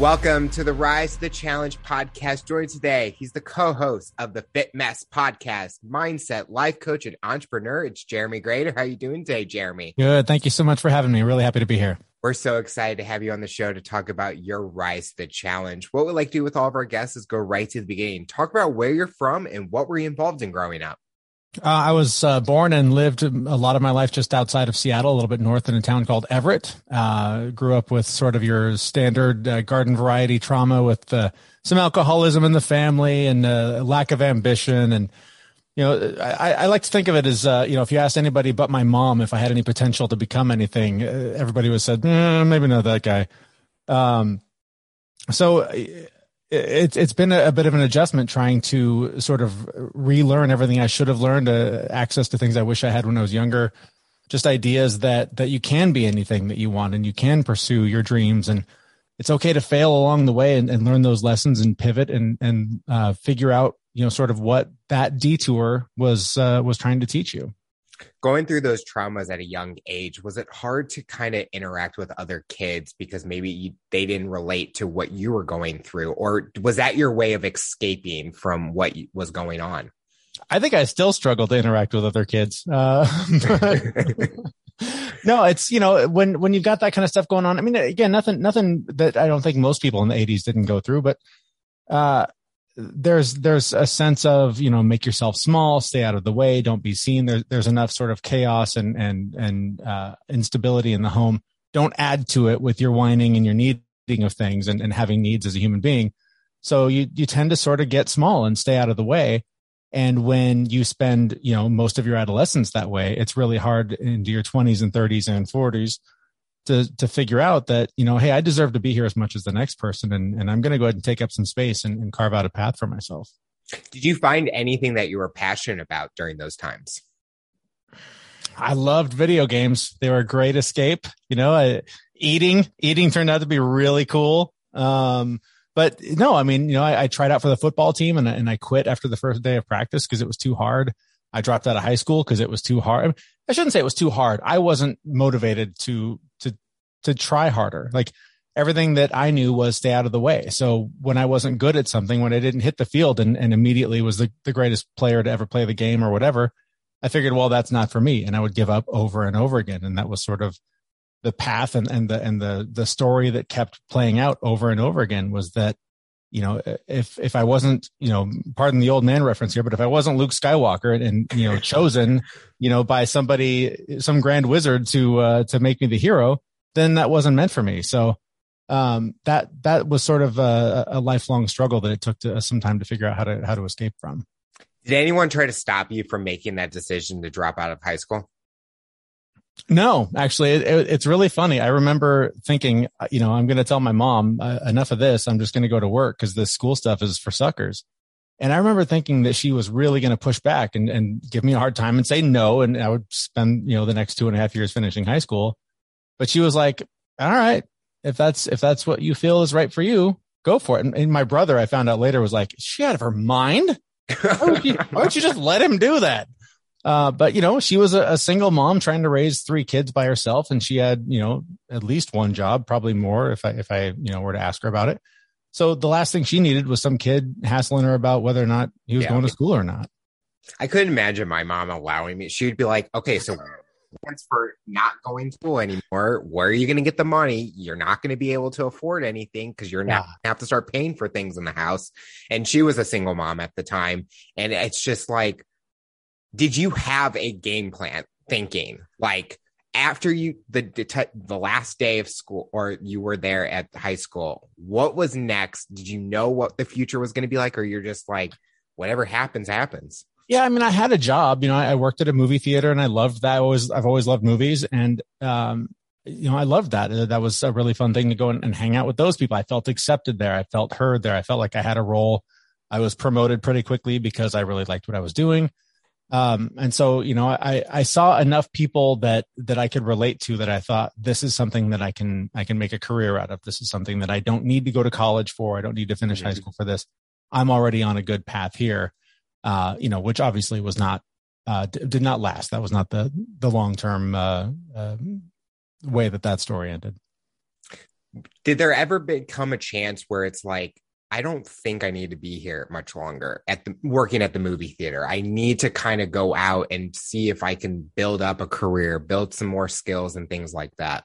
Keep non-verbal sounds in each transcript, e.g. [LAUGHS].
Welcome to the Rise to the Challenge podcast. Joined today, he's the co-host of the Fit Mess podcast, mindset, life coach, and entrepreneur. It's Jeremy Grater. How are you doing today, Jeremy? Good. Thank you so much for having me. Really happy to be here. We're so excited to have you on the show to talk about your Rise to the Challenge. What we like to do with all of our guests is go right to the beginning. Talk about where you're from and what were you involved in growing up. Uh, I was uh, born and lived a lot of my life just outside of Seattle, a little bit north in a town called Everett. Uh, grew up with sort of your standard uh, garden variety trauma with uh, some alcoholism in the family and uh, lack of ambition. And, you know, I, I, like to think of it as, you know, if you asked anybody but my mom if I had any potential to become anything, everybody would have said, mm, maybe not that guy. Um, so it's it's been a, bit of an adjustment trying to sort of relearn everything I should have learned, uh, access to things I wish I had when I was younger, just ideas that that you can be anything that you want and you can pursue your dreams. And it's okay to fail along the way and, and learn those lessons and pivot and and uh, figure out you know sort of what that detour was uh, was trying to teach you going through those traumas at a young age was it hard to kind of interact with other kids because maybe you, they didn't relate to what you were going through? Or was that your way of escaping from what was going on? I think i still struggle to interact with other kids uh, [LAUGHS] no it's you know when when you've got that kind of stuff going on i mean again nothing nothing that i don't think most people in the 80s didn't go through but uh there's there's a sense of you know make yourself small stay out of the way don't be seen. There's there's enough sort of chaos and and and uh, instability in the home. Don't add to it with your whining and your needing of things and, and having needs as a human being. So you you tend to sort of get small and stay out of the way. And when you spend you know most of your adolescence that way it's really hard into your 20s and 30s and 40s to to figure out that you know hey i deserve to be here as much as the next person and, and i'm going to go ahead and take up some space and, and carve out a path for myself. Did you find anything that you were passionate about during those times? I loved video games. They were a great escape you know I, eating eating turned out to be really cool. Um, but no i mean you know I, I, tried out for the football team and, and i quit after the first day of practice because it was too hard. I dropped out of high school because it was too hard. I shouldn't say it was too hard. I wasn't motivated to to try harder. Like everything that I knew was stay out of the way. So when I wasn't good at something, when I didn't hit the field and, and immediately was the, the greatest player to ever play the game or whatever, I figured, well, that's not for me. And I would give up over and over again. And that was sort of the path and, and the, and the, the story that kept playing out over and over again was that, you know, if, if I wasn't, you know, pardon the old man reference here, but if I wasn't Luke Skywalker and, and you know, chosen, you know, by somebody, some grand wizard to, uh, to make me the hero, then that wasn't meant for me. So um, that that was sort of a, a, lifelong struggle that it took to, uh, some time to figure out how to how to escape from. Did anyone try to stop you from making that decision to drop out of high school? No, actually, it, it, it's really funny. I remember thinking, uh, you know, I'm going to tell my mom uh, enough of this. I'm just going to go to work because this school stuff is for suckers. And I remember thinking that she was really going to push back and, and give me a hard time and say no. And I would spend, you know, the next two and a half years finishing high school. But she was like, all right, if that's, if that's what you feel is right for you, go for it. And, and my brother, I found out later was like, she out of her mind? Why would, you, why would you just let him do that? Uh, but you know, she was a, a, single mom trying to raise three kids by herself, and she had you know at least one job, probably more if I if I you know were to ask her about it. So the last thing she needed was some kid hassling her about whether or not he was yeah. going to school or not. I couldn't imagine my mom allowing me. She'd be like, "Okay, so for not going to school anymore. Where are you going to get the money? You're not going to be able to afford anything because you're not have to start paying for things in the house. And she was a single mom at the time. And it's just like, did you have a game plan thinking like after you the the last day of school or you were there at high school what was next did you know what the future was going to be like or you're just like whatever happens happens yeah, I mean, I had a job. You know, I, worked at a movie theater, and I loved that. I always, I've always loved movies, and um, you know, I loved that. Uh, that was a really fun thing to go and, and hang out with those people. I felt accepted there. I felt heard there. I felt like I had a role. I was promoted pretty quickly because I really liked what I was doing. Um, and so, you know, I, I saw enough people that, that I could relate to that I thought this is something that I can, I can make a career out of. This is something that I don't need to go to college for. I don't need to finish mm-hmm. high school for this. I'm already on a good path here uh, you know, which obviously was not uh, d- did not last. That was not the the long term uh, uh, way that that story ended. did there ever become a chance where it's like I don't think I need to be here much longer at the working at the movie theater. I need to kind of go out and see if I can build up a career, build some more skills and things like that.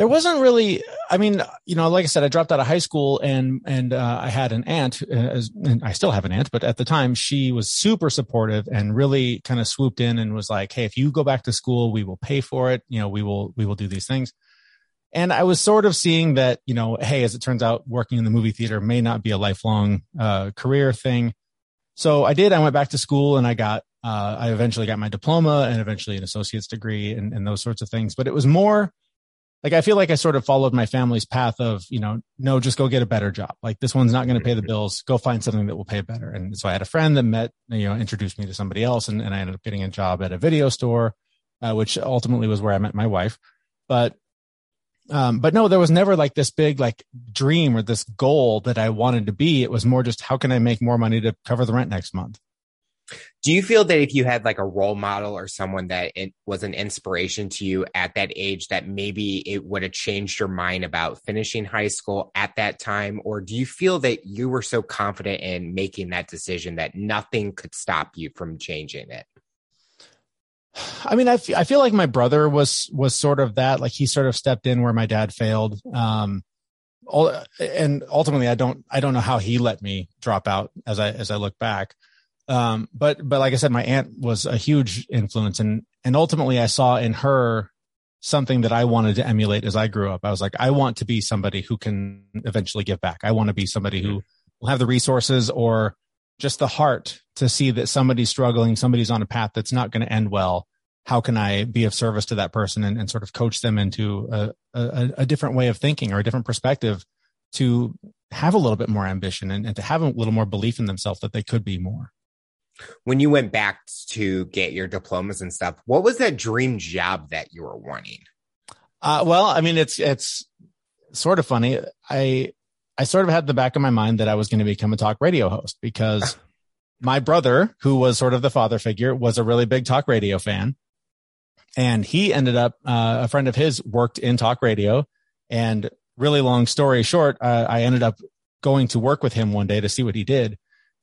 There wasn't really, I mean, you know, like I said, I dropped out of high school and, and, uh, I had an aunt, uh, and I still have an aunt, but at the time she was super supportive and really kind of swooped in and was like, Hey, if you go back to school, we will pay for it. You know, we will, we will do these things. And I was sort of seeing that, you know, hey, as it turns out, working in the movie theater may not be a lifelong uh, career thing. So I did. I went back to school and I got, uh, I eventually got my diploma and eventually an associate's degree and, and those sorts of things. But it was more like I feel like I sort of followed my family's path of, you know, no, just go get a better job. Like this one's not going to pay the bills. Go find something that will pay better. And so I had a friend that met, you know, introduced me to somebody else, and, and I ended up getting a job at a video store, uh, which ultimately was where I met my wife. But um, but no, there was never like this big like dream or this goal that I wanted to be. It was more just how can I make more money to cover the rent next month. Do you feel that if you had like a role model or someone that it was an inspiration to you at that age, that maybe it would have changed your mind about finishing high school at that time? Or do you feel that you were so confident in making that decision that nothing could stop you from changing it? I mean, I, f- I feel like my brother was was sort of that. Like he sort of stepped in where my dad failed. Um, and ultimately, I don't I don't know how he let me drop out as I as I look back. Um, but but like I said, my aunt was a huge influence, and and ultimately, I saw in her something that I wanted to emulate as I grew up. I was like, I want to be somebody who can eventually give back. I want to be somebody who will have the resources or just the heart to see that somebody's struggling, somebody's on a path that's not going to end well. How can I be of service to that person and, and sort of coach them into a, a, a, different way of thinking or a different perspective to have a little bit more ambition and, and to have a little more belief in themselves that they could be more. When you went back to get your diplomas and stuff, what was that dream job that you were wanting? Uh, well, I mean, it's, it's sort of funny. I, I sort of had the back of my mind that I was going to become a talk radio host because [LAUGHS] my brother, who was sort of the father figure, was a really big talk radio fan. And he ended up, uh, a friend of his worked in talk radio. And really long story short, uh, I ended up going to work with him one day to see what he did.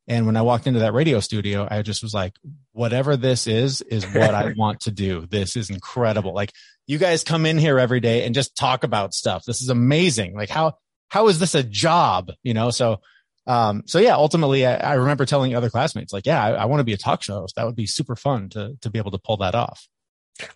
And when I walked into that radio studio, I just was like, whatever this is, is what I [LAUGHS] want to do. This is incredible. Like you guys come in here every day and just talk about stuff. This is amazing. Like how, how is this a job? You know, so, um, so yeah, ultimately I, I remember telling other classmates like, yeah, I, I want to be a talk show host. That would be super fun to, to be able to pull that off.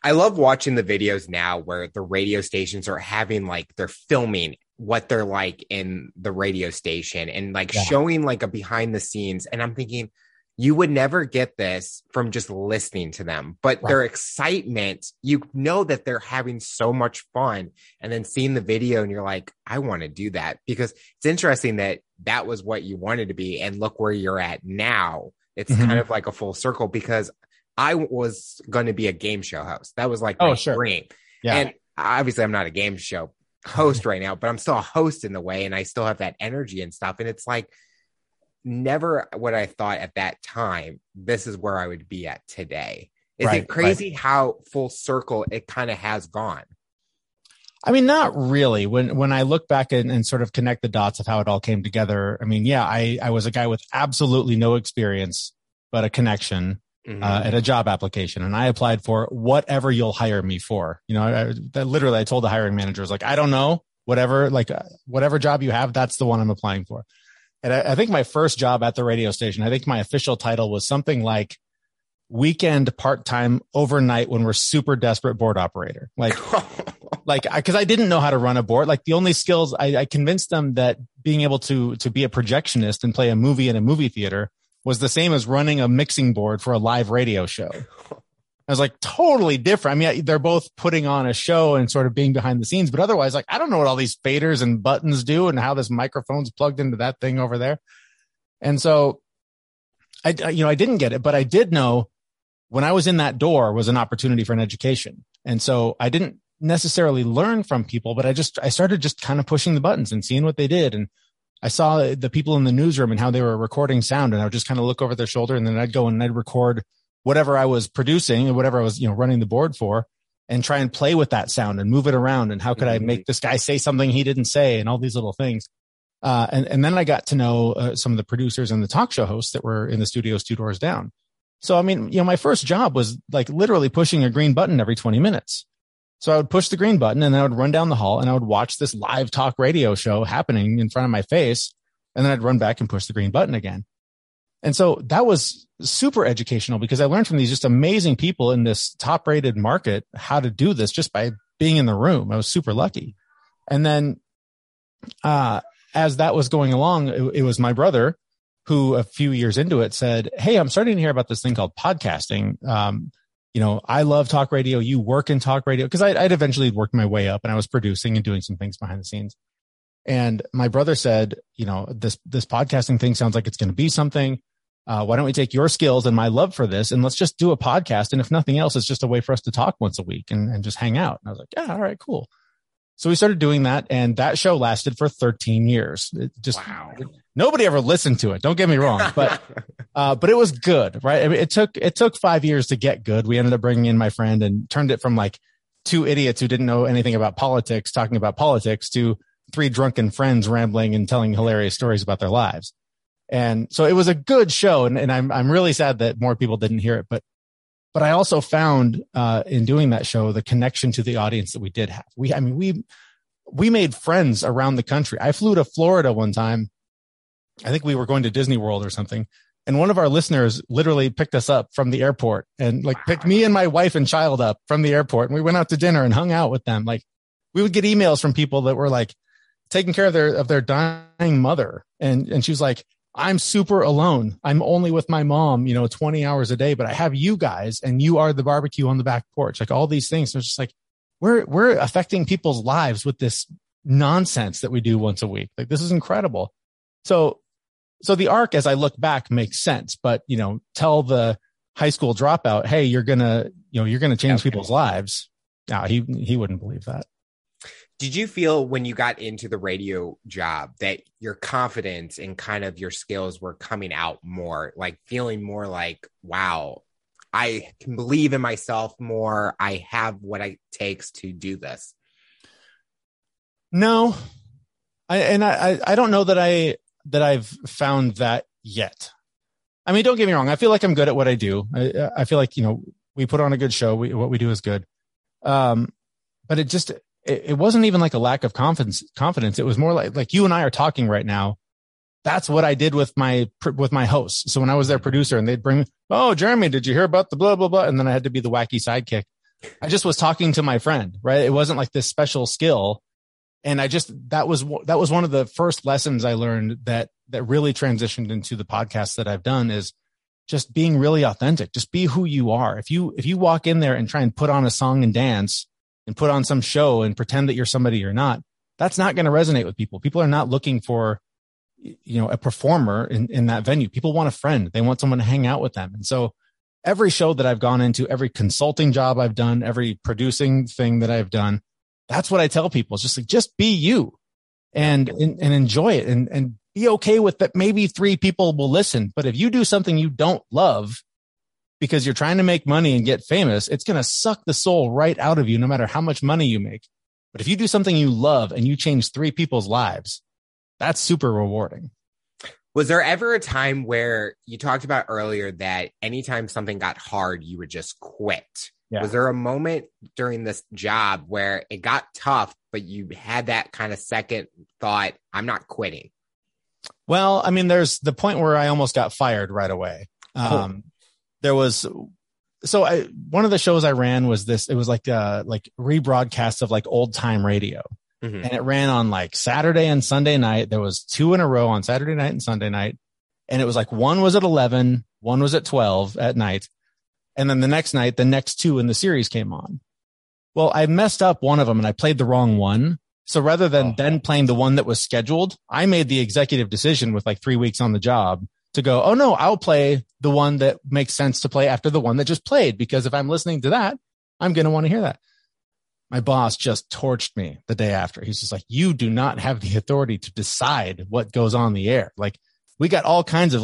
I love watching the videos now where the radio stations are having like they're filming what they're like in the radio station and like yeah. showing like a behind the scenes. And I'm thinking, you would never get this from just listening to them, but right. their excitement, you know that they're having so much fun. And then seeing the video and you're like, I want to do that because it's interesting that that was what you wanted to be. And look where you're at now. It's mm-hmm. kind of like a full circle because I was going to be a game show host. That was like oh, my sure. dream. Yeah. And obviously I'm not a game show host right now, but I'm still a host in the way and I still have that energy and stuff. And it's like, never what I thought at that time, this is where I would be at today. Is right, it crazy right. how full circle it kind of has gone? I mean, not really. When when I look back and, and, sort of connect the dots of how it all came together, I mean, yeah, I I was a guy with absolutely no experience, but a connection mm-hmm. uh, at a job application, and I applied for whatever you'll hire me for. You know, I, I, literally, I told the hiring manager, I was like, I don't know, whatever, like uh, whatever job you have, that's the one I'm applying for. And I, I think my first job at the radio station, I think my official title was something like weekend part-time overnight when we're super desperate board operator. Like, [LAUGHS] like, cause I didn't know how to run a board. Like the only skills I, I convinced them that being able to, to be a projectionist and play a movie in a movie theater was the same as running a mixing board for a live radio show. I was like totally different. I mean, they're both putting on a show and sort of being behind the scenes, but otherwise, like, I don't know what all these faders and buttons do and how this microphone's plugged into that thing over there. And so I, you know, I didn't get it, but I did know when I was in that door was an opportunity for an education. And so I didn't necessarily learn from people, but I just, I started just kind of pushing the buttons and seeing what they did. And I saw the people in the newsroom and how they were recording sound and I would just kind of look over their shoulder and then I'd go and I'd record whatever I was producing and whatever I was, you know, running the board for. and try and play with that sound and move it around. And how could mm-hmm. I make this guy say something he didn't say and all these little things. Uh, and, and then I got to know uh, some of the producers and the talk show hosts that were in the studios two doors down. So, I mean, you know, my first job was like literally pushing a green button every 20 minutes. So I would push the green button and then I would run down the hall and I would watch this live talk radio show happening in front of my face. And then I'd run back and push the green button again. And so that was super educational because I learned from these just amazing people in this top rated market how to do this just by being in the room. I was super lucky. And then, uh, as that was going along, it, it was my brother who a few years into it said, Hey, I'm starting to hear about this thing called podcasting. Um, you know, I love talk radio. You work in talk radio because I'd, I'd eventually worked my way up and I was producing and doing some things behind the scenes. And my brother said, you know, this, this podcasting thing sounds like it's going to be something. Uh, why don't we take your skills and my love for this and let's just do a podcast? And if nothing else, it's just a way for us to talk once a week and, and just hang out. And I was like, yeah, all right, cool. So we started doing that and that show lasted for 13 years. It just wow. nobody ever listened to it. Don't get me wrong, but, [LAUGHS] uh, but it was good, right? I mean, it took, it took five years to get good. We ended up bringing in my friend and turned it from like two idiots who didn't know anything about politics talking about politics to three drunken friends rambling and telling hilarious stories about their lives. And so it was a good show. And, and I'm, I'm really sad that more people didn't hear it, but, but I also found, uh, in doing that show, the connection to the audience that we did have. We, I mean, we, we made friends around the country. I flew to Florida one time. I think we were going to Disney World or something. And one of our listeners literally picked us up from the airport and like picked me and my wife and child up from the airport. And we went out to dinner and hung out with them. Like we would get emails from people that were like taking care of their, of their dying mother. And, and she was like, I'm super alone. I'm only with my mom, you know, 20 hours a day, but I have you guys and you are the barbecue on the back porch. Like all these things. It's just like, we're, we're affecting people's lives with this nonsense that we do once a week. Like this is incredible. So, so the arc as I look back makes sense, but you know, tell the high school dropout, Hey, you're going to, you know, you're going to change people's lives. Now he, he wouldn't believe that. Did you feel when you got into the radio job that your confidence and kind of your skills were coming out more, like feeling more like, wow, I can believe in myself more. I have what it takes to do this. No, I, and I, I don't know that I, that I've found that yet. I mean, don't get me wrong. I feel like I'm good at what I do. I, I feel like, you know, we put on a good show. We, what we do is good. Um, but it just, it, it wasn't even like a lack of confidence confidence. It was more like like you and i are talking right now. That's what i did with my with my hosts. So when i was their mm-hmm. producer and they'd bring oh jeremy did you hear about the blah blah blah? And then i had to be the wacky sidekick. I just was talking to my friend right? It wasn't like this special skill. And i just that was that was one of the first lessons i learned that that really transitioned into the podcast that i've done is just being really authentic. Just be who you are. If you if you walk in there and try and put on a song and dance and put on some show and pretend that you're somebody you're not, that's not going to resonate with people. People are not looking for, you know, a performer in, in that venue. People want a friend. They want someone to hang out with them. And so every show that I've gone into, every consulting job I've done, every producing thing that I've done, that's what I tell people. It's just like, just be you and, and, and enjoy it and, and be okay with that. Maybe three people will listen, but if you do something you don't love, because you're trying to make money and get famous, it's going to suck the soul right out of you, no matter how much money you make. But if you do something you love and you change three people's lives, that's super rewarding. Was there ever a time where you talked about earlier that anytime something got hard, you would just quit? Yeah. Was there a moment during this job where it got tough, but you had that kind of second thought, I'm not quitting? Well, I mean, there's the point where I almost got fired right away. Um, there was so I one of the shows I ran was this. It was like uh like rebroadcast of like old time radio, mm-hmm. and it ran on like Saturday and Sunday night. There was two in a row on Saturday night and Sunday night, and it was like one was at eleven, one was at twelve at night, and then the next night the next two in the series came on. Well, I messed up one of them and I played the wrong one. So rather than oh. then playing the one that was scheduled, I made the executive decision with like three weeks on the job to go, oh no, I'll play the one that makes sense to play after the one that just played. Because if I'm listening to that, I'm going to want to hear that. My boss just torched me the day after. He's just like, you do not have the authority to decide what goes on the air. Like we got all kinds of,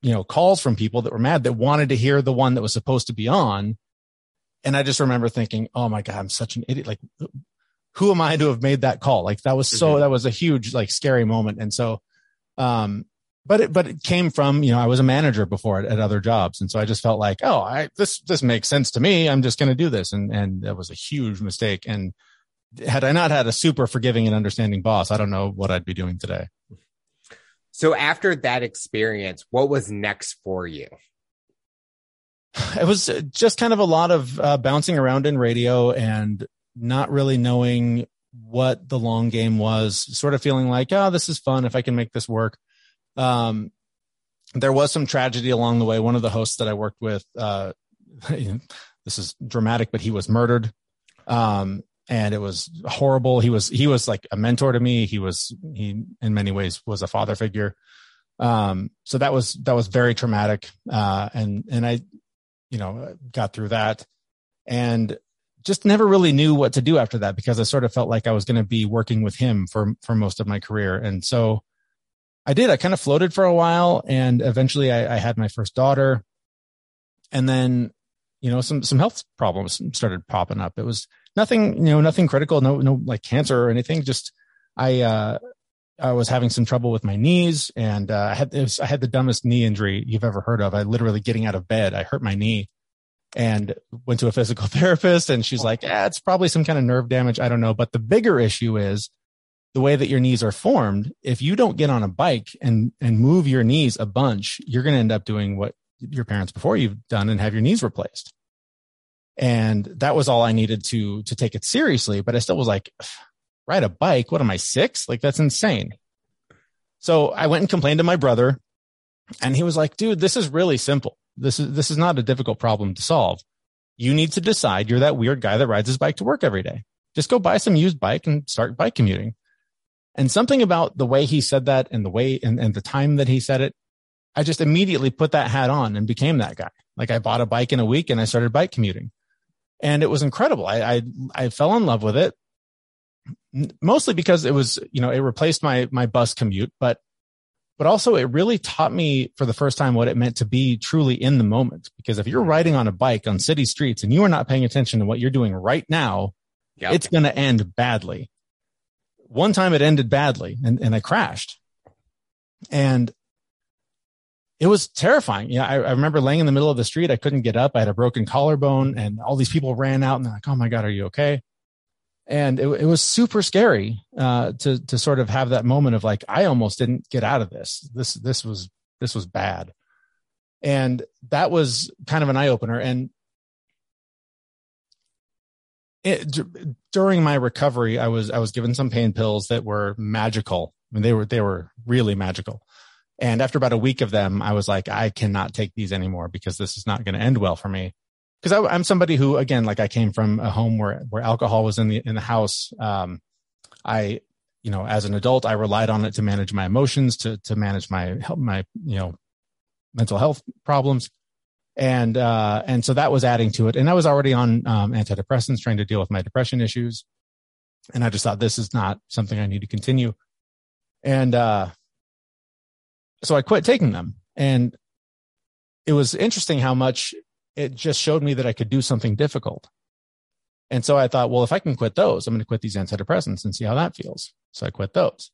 you know, calls from people that were mad that wanted to hear the one that was supposed to be on. And I just remember thinking, oh my God, I'm such an idiot. Like, who am I to have made that call? Like that was so, mm-hmm. that was a huge, like scary moment. And so, um, but it, but it came from, you know, I was a manager before at, at other jobs. And so I just felt like, oh, I, this, this makes sense to me. I'm just going to do this. And, and that was a huge mistake. And had I not had a super forgiving and understanding boss, I don't know what I'd be doing today. So after that experience, what was next for you? [SIGHS] It was just kind of a lot of uh, bouncing around in radio and not really knowing what the long game was, sort of feeling like, oh, this is fun if I can make this work. Um, there was some tragedy along the way. One of the hosts that I worked with, uh, [LAUGHS] this is dramatic, but he was murdered. Um, and it was horrible. He was, he was like a mentor to me. He was, he in many ways was a father figure. Um, so that was, that was very traumatic. Uh, and, and I, you know, got through that and just never really knew what to do after that because I sort of felt like I was going to be working with him for, for most of my career. And so I did, I kind of floated for a while and eventually I, I had my first daughter and then, you know, some, some health problems started popping up. It was nothing, you know, nothing critical, no, no like cancer or anything. Just I, uh, I was having some trouble with my knees and, uh, I had, was, I had the dumbest knee injury you've ever heard of. I literally getting out of bed, I hurt my knee and went to a physical [LAUGHS] therapist and she's like, yeah, it's probably some kind of nerve damage. I don't know. But the bigger issue is the way that your knees are formed. If you don't get on a bike and, and move your knees a bunch, you're going to end up doing what your parents before you've done and have your knees replaced. And that was all I needed to, to take it seriously. But I still was like, ride a bike. What am I six? Like that's insane. So I went and complained to my brother and he was like, dude, this is really simple. This is, this is not a difficult problem to solve. You need to decide you're that weird guy that rides his bike to work every day. Just go buy some used bike and start bike commuting. And something about the way he said that and the way and, and the time that he said it, I just immediately put that hat on and became that guy. Like I bought a bike in a week and I started bike commuting and it was incredible. I, I, I fell in love with it mostly because it was, you know, it replaced my, my bus commute, but, but also it really taught me for the first time what it meant to be truly in the moment. Because if you're riding on a bike on city streets and you are not paying attention to what you're doing right now, yep. it's going to end badly. One time it ended badly and, and I crashed and it was terrifying. Yeah, I, I, remember laying in the middle of the street. I couldn't get up. I had a broken collarbone, and all these people ran out and they're like, "Oh my god, are you okay?" And it, it was super scary uh, to to sort of have that moment of like, I almost didn't get out of this. This this was this was bad, and that was kind of an eye opener. And it, d- during my recovery, I was I was given some pain pills that were magical. I mean, they were they were really magical and after about a week of them, I was like, I cannot take these anymore because this is not going to end well for me. Because I'm somebody who, again, like I came from a home where where alcohol was in the in the house. Um, I, you know, as an adult, I relied on it to manage my emotions, to to manage my help my you know mental health problems, and uh, and so that was adding to it. And I was already on um, antidepressants, trying to deal with my depression issues, and I just thought this is not something I need to continue. And uh, so I quit taking them. And it was interesting how much it just showed me that I could do something difficult. And so I thought, well, if I can quit those, I'm going to quit these antidepressants and see how that feels. So I quit those.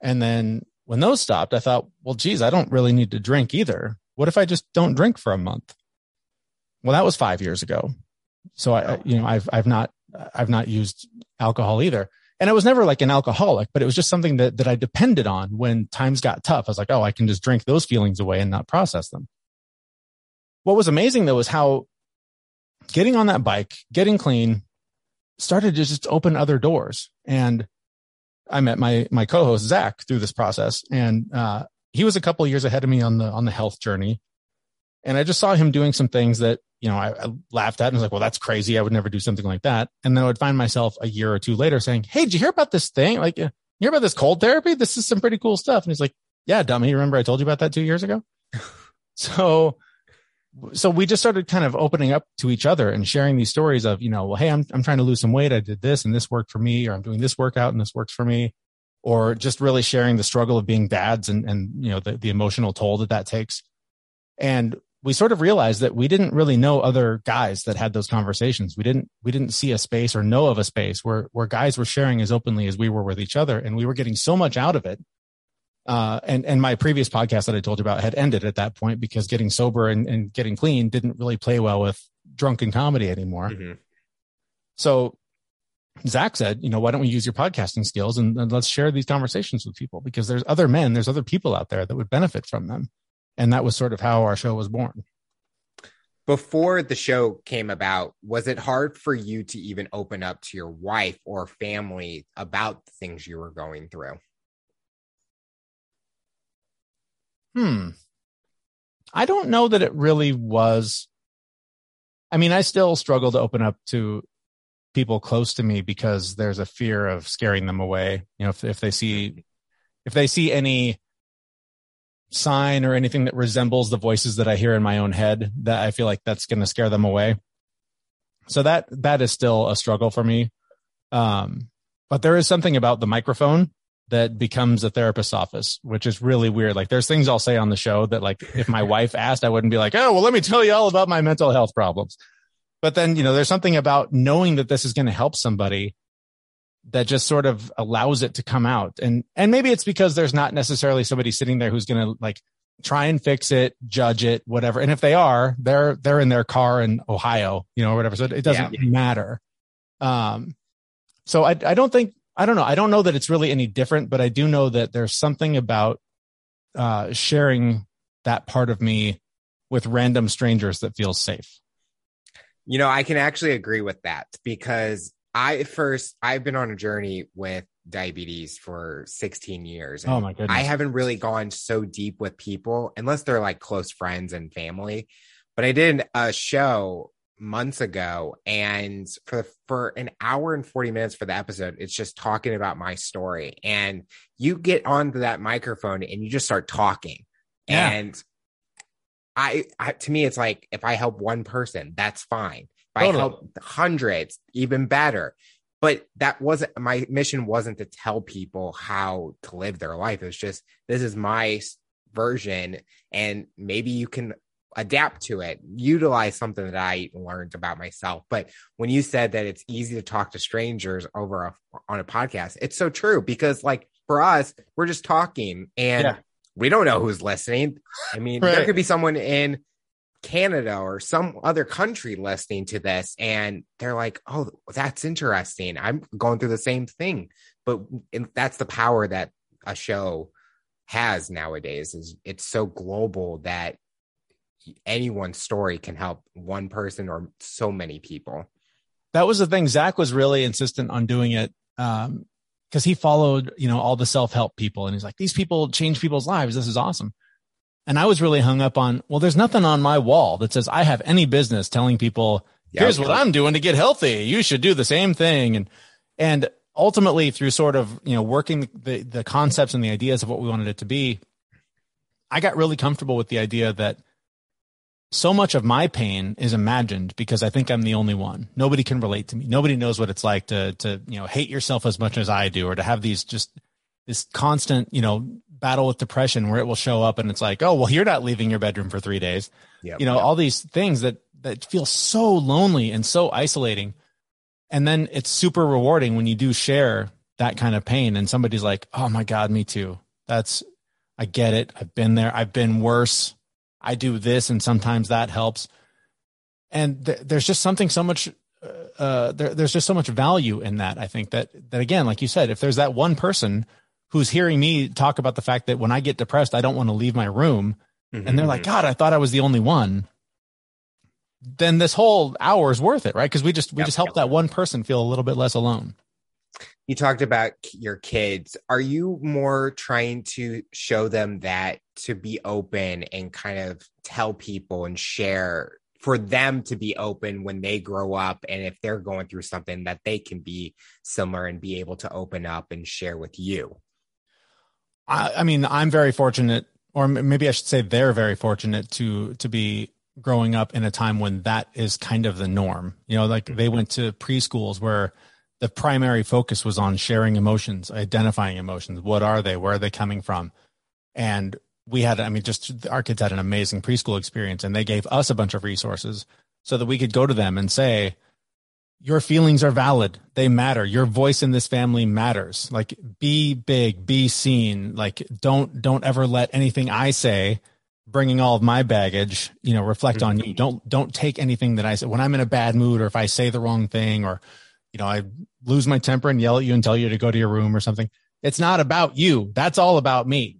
And then when those stopped, I thought, well, geez, I don't really need to drink either. What if I just don't drink for a month? Well, that was five years ago. So I, you know, I've, I've not, I've not used alcohol either and I was never like an alcoholic, but it was just something that, that I depended on when times got tough. I was like, oh, I can just drink those feelings away and not process them. What was amazing though was how getting on that bike, getting clean started to just open other doors. And I met my, my co-host Zach through this process and, uh, he was a couple years ahead of me on the, on the health journey. And I just saw him doing some things that you know, I, I, laughed at and was like, well, that's crazy. I would never do something like that. And then I would find myself a year or two later saying, Hey, did you hear about this thing? Like, you hear about this cold therapy? This is some pretty cool stuff. And he's like, yeah, dummy. Remember I told you about that two years ago? [LAUGHS] so, so we just started kind of opening up to each other and sharing these stories of, you know, well, Hey, I'm, I'm trying to lose some weight. I did this and this worked for me, or I'm doing this workout and this works for me. Or just really sharing the struggle of being dads and, and, you know, the, the emotional toll that that takes. And we sort of realized that we didn't really know other guys that had those conversations. We didn't we didn't see a space or know of a space where where guys were sharing as openly as we were with each other, and we were getting so much out of it. Uh, and and my previous podcast that I told you about had ended at that point because getting sober and, and getting clean didn't really play well with drunken comedy anymore. Mm-hmm. So Zach said, you know, why don't we use your podcasting skills and, and let's share these conversations with people because there's other men, there's other people out there that would benefit from them. And that was sort of how our show was born. Before the show came about, was it hard for you to even open up to your wife or family about the things you were going through? Hmm. I don't know that it really was. I mean, I still struggle to open up to people close to me because there's a fear of scaring them away. You know, if, if they see, if they see any sign or anything that resembles the voices that I hear in my own head, that I feel like that's going to scare them away. So that, that is still a struggle for me. Um, but there is something about the microphone that becomes a therapist's office, which is really weird. Like there's things I'll say on the show that like if my [LAUGHS] wife asked, I wouldn't be like, Oh, well, let me tell you all about my mental health problems. But then, you know, there's something about knowing that this is going to help somebody that just sort of allows it to come out. And, and maybe it's because there's not necessarily somebody sitting there who's going to like try and fix it, judge it, whatever. And if they are, they're, they're in their car in Ohio, you know, or whatever. So it, doesn't yeah. matter. Um, so I, I don't think, I don't know. I don't know that it's really any different, but I do know that there's something about, uh, sharing that part of me with random strangers that feels safe. You know, I can actually agree with that because I first I've been on a journey with diabetes for 16 years. oh my goodness. I haven't really gone so deep with people unless they're like close friends and family. But I did a show months ago and for for an hour and 40 minutes for the episode it's just talking about my story and you get onto that microphone and you just start talking yeah. and I, I, to me, it's like if I help one person, that's fine. If totally. I help hundreds, even better. But that wasn't my mission. Wasn't to tell people how to live their life. It was just this is my version, and maybe you can adapt to it, utilize something that I learned about myself. But when you said that it's easy to talk to strangers over a, on a podcast, it's so true because like for us, we're just talking and yeah we don't know who's listening. I mean, right. there could be someone in Canada or some other country listening to this and they're like, oh, that's interesting. I'm going through the same thing. But that's the power that a show has nowadays is it's so global that anyone's story can help one person or so many people. That was the thing. Zach was really insistent on doing it um, because he followed, you know, all the self help people and he's like, these people change people's lives. This is awesome. And I was really hung up on, well, there's nothing on my wall that says I have any business telling people, here's what I'm doing to get healthy. You should do the same thing. And, and ultimately through sort of, you know, working the, the concepts and the ideas of what we wanted it to be, I got really comfortable with the idea that so much of my pain is imagined because I think I'm the only one. Nobody can relate to me. Nobody knows what it's like to to you know hate yourself as much as I do, or to have these just this constant you know battle with depression where it will show up and it's like, oh well, you're not leaving your bedroom for three days. Yep, you know yep. all these things that that feel so lonely and so isolating, and then it's super rewarding when you do share that kind of pain and somebody's like, oh my god, me too. That's I get it. I've been there. I've been worse I do this, and sometimes that helps. And th- there's just something so much. Uh, uh, there, there's just so much value in that. I think that that again, like you said, if there's that one person who's hearing me talk about the fact that when I get depressed, I don't want to leave my room, mm-hmm. and they're like, mm-hmm. "God, I thought I was the only one." Then this whole hour is worth it, right? Because we just we yep, just help that one person feel a little bit less alone you talked about your kids. Are you more trying to show them that to be open and kind of tell people and share for them to be open when they grow up and if they're going through something that they can be similar and be able to open up and share with you? I, I mean, I'm very fortunate, or maybe I should say they're very fortunate to to be growing up in a time when that is kind of the norm. You know, like mm-hmm. they went to preschools where the primary focus was on sharing emotions, identifying emotions. What are they? Where are they coming from? And we had, I mean, just our kids had an amazing preschool experience and they gave us a bunch of resources so that we could go to them and say, your feelings are valid. They matter. Your voice in this family matters. Like be big, be seen. Like don't, don't ever let anything I say bringing all of my baggage, you know, reflect on you. Mm-hmm. Don't, don't take anything that I say when I'm in a bad mood or if I say the wrong thing or, you know, I lose my temper and yell at you and tell you to go to your room or something. It's not about you. That's all about me.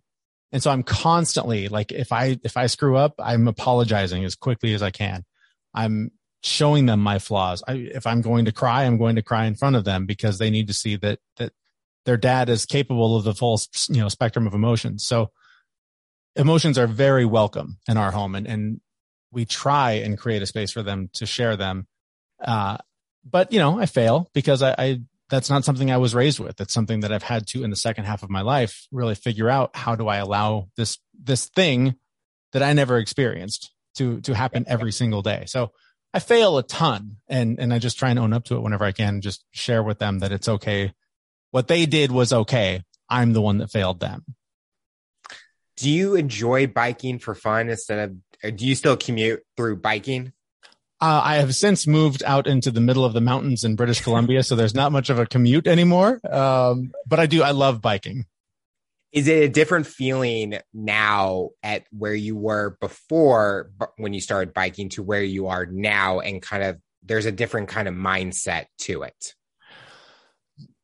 And so I'm constantly like, if I, if I screw up, I'm apologizing as quickly as I can. I'm showing them my flaws. I, if I'm going to cry, I'm going to cry in front of them because they need to see that, that their dad is capable of the full, you know, spectrum of emotions. So emotions are very welcome in our home and, and we try and create a space for them to share them. Uh, but you know, I fail because I, I that's not something I was raised with. It's something that I've had to in the second half of my life really figure out how do I allow this this thing that I never experienced to to happen every single day. So I fail a ton and and I just try and own up to it whenever I can, just share with them that it's okay. What they did was okay. I'm the one that failed them. Do you enjoy biking for fun instead of do you still commute through biking? Uh, I have since moved out into the middle of the mountains in British Columbia, so there's not much of a commute anymore. Um, but I do, I love biking. Is it a different feeling now at where you were before when you started biking to where you are now? And kind of, there's a different kind of mindset to it.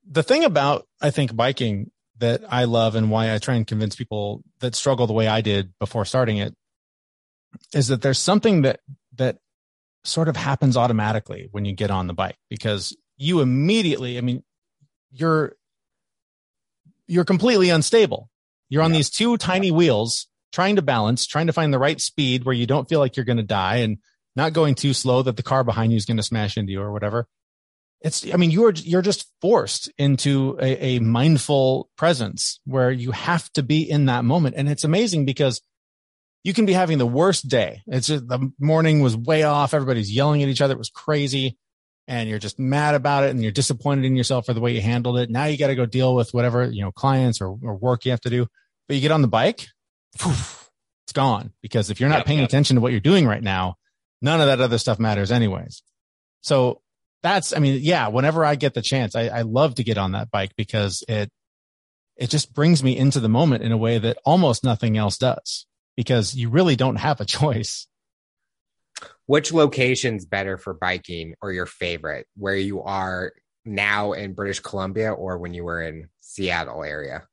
The thing about, I think, biking that I love and why I try and convince people that struggle the way I did before starting it is that there's something that, that sort of happens automatically when you get on the bike because you immediately, I mean, you're, you're completely unstable. You're on yeah. these two tiny wheels trying to balance, trying to find the right speed where you don't feel like you're going to die and not going too slow that the car behind you is going to smash into you or whatever. It's, I mean, you're, you're just forced into a, a mindful presence where you have to be in that moment. And it's amazing because you can be having the worst day. It's just the morning was way off. Everybody's yelling at each other. It was crazy. And you're just mad about it and you're disappointed in yourself for the way you handled it. Now you got to go deal with whatever, you know, clients or, or work you have to do. But you get on the bike, it's gone. Because if you're not yep, paying yep. attention to what you're doing right now, none of that other stuff matters anyways. So that's, I mean, yeah, whenever I get the chance, I, I love to get on that bike because it, it just brings me into the moment in a way that almost nothing else does because you really don't have a choice. Which location's better for biking or your favorite where you are now in British Columbia or when you were in Seattle area?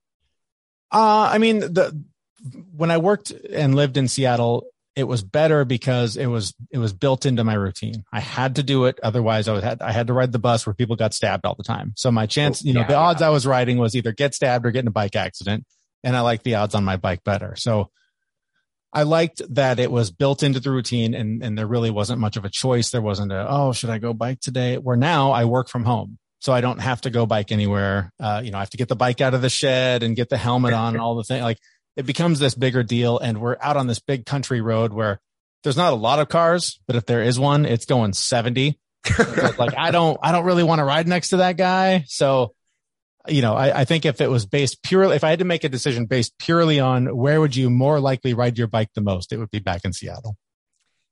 Uh, I mean, the, when I worked and lived in Seattle, it was better because it was it was built into my routine. I had to do it, otherwise I was had I had to ride the bus where people got stabbed all the time. So my chance, you know, yeah, the odds yeah. I was riding was either get stabbed or get in a bike accident, and I like the odds on my bike better. So I liked that it was built into the routine and, and there really wasn't much of a choice. There wasn't a, oh, should I go bike today? Where now I work from home. So I don't have to go bike anywhere. Uh, you know, I have to get the bike out of the shed and get the helmet on and all the things. Like it becomes this bigger deal. And we're out on this big country road where there's not a lot of cars, but if there is one, it's going 70. [LAUGHS] like I don't, I don't really want to ride next to that guy. So you know, I, I, think if it was based purely, if I had to make a decision based purely on where would you more likely ride your bike the most, it would be back in Seattle.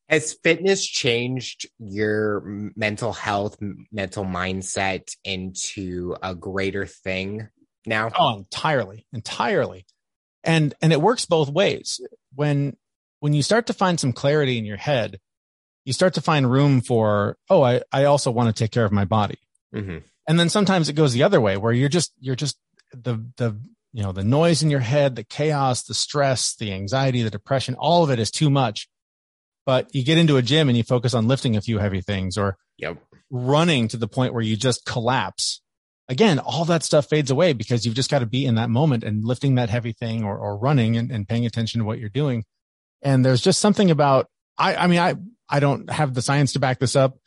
Has fitness changed your mental health, mental mindset into a greater thing now? Oh, entirely, entirely. And, and it works both ways. When, when you start to find some clarity in your head, you start to find room for, oh, I, I also want to take care of my body. Mm-hmm and then sometimes it goes the other way where you're just you're just the the you know the noise in your head the chaos the stress the anxiety the depression all of it is too much. But you get into a gym and you focus on lifting a few heavy things or yep. running to the point where you just collapse. Again all that stuff fades away because you've just got to be in that moment and lifting that heavy thing or, or running and, and paying attention to what you're doing. And there's just something about i i mean i i don't have the science to back this up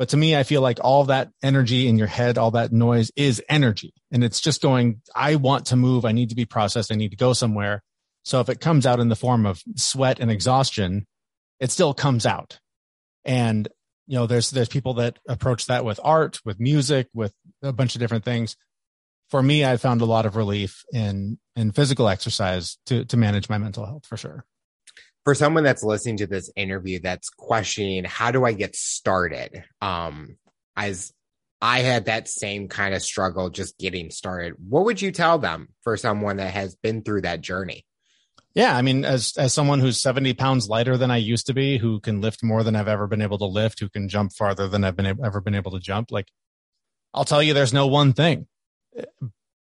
but to me, I feel like all that energy in your head, all that noise is energy. And it's just going, I want to move. I need to be processed. I need to go somewhere. So if it comes out in the form of sweat and exhaustion, it still comes out. And, you know, there's, there's people that approach that with art, with music, with a bunch of different things. for me, I found a lot of relief in in physical exercise to to manage my mental health for sure. For someone that's listening to this interview that's questioning how do I get started? Um, as I had that same kind of struggle just getting started. What would you tell them for someone that has been through that journey? Yeah, I mean, as as someone who's seventy pounds lighter than I used to be, who can lift more than I've ever been able to lift, who can jump farther than I've been ever been able to jump, like I'll tell you, there's no one thing,